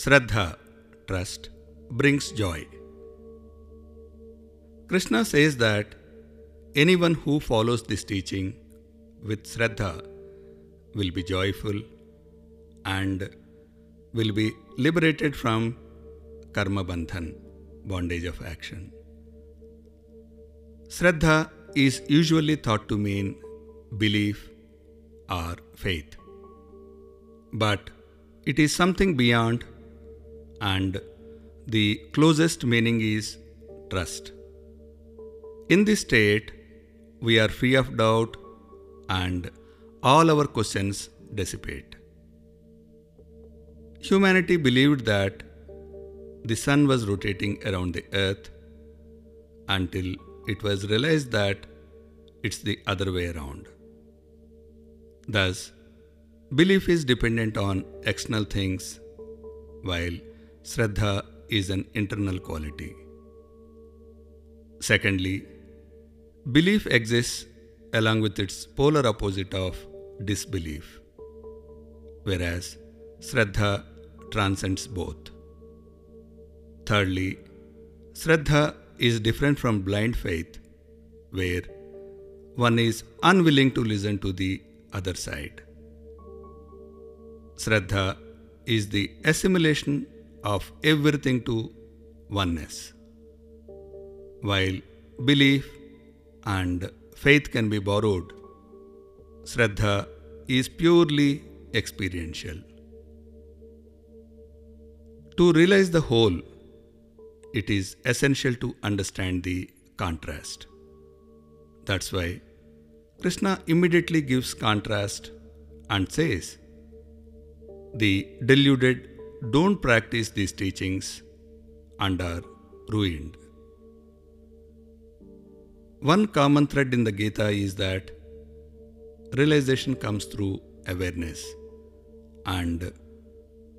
Sraddha, trust, brings joy. Krishna says that anyone who follows this teaching with Sraddha will be joyful and will be liberated from karma bandhan, bondage of action. Sraddha is usually thought to mean belief or faith. But it is something beyond, and the closest meaning is trust. In this state, we are free of doubt and all our questions dissipate. Humanity believed that the sun was rotating around the earth until it was realized that it's the other way around. Thus, belief is dependent on external things, while Sraddha is an internal quality. Secondly, belief exists along with its polar opposite of disbelief, whereas Sraddha transcends both. Thirdly, Sraddha is different from blind faith, where one is unwilling to listen to the other side. Sraddha is the assimilation of everything to oneness, while belief and faith can be borrowed. Sraddha is purely experiential. To realize the whole, it is essential to understand the contrast. That's why Krishna immediately gives contrast and says, The deluded don't practice these teachings and are ruined. One common thread in the Gita is that realization comes through awareness and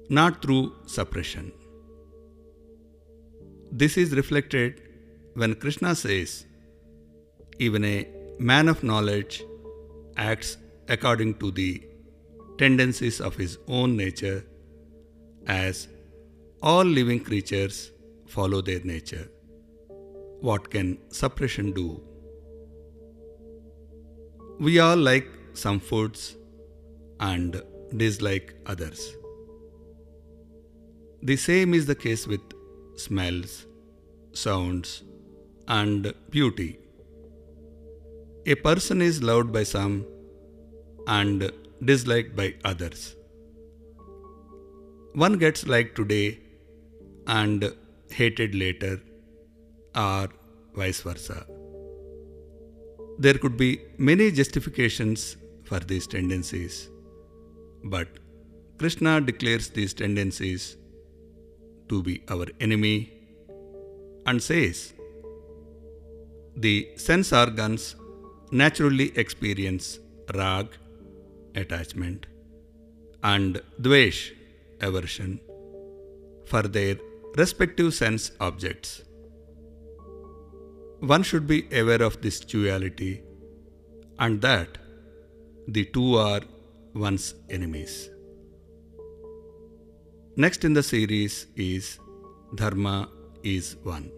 not through suppression. This is reflected when Krishna says, Even a man of knowledge acts according to the tendencies of his own nature, as all living creatures follow their nature. What can suppression do? We all like some foods and dislike others. The same is the case with smells, sounds, and beauty. A person is loved by some and disliked by others. One gets liked today and hated later, or vice versa. There could be many justifications for these tendencies, but Krishna declares these tendencies to be our enemy and says, The sense organs naturally experience rag, attachment, and dvesh, aversion, for their respective sense objects. One should be aware of this duality and that the two are one's enemies. Next in the series is Dharma is One.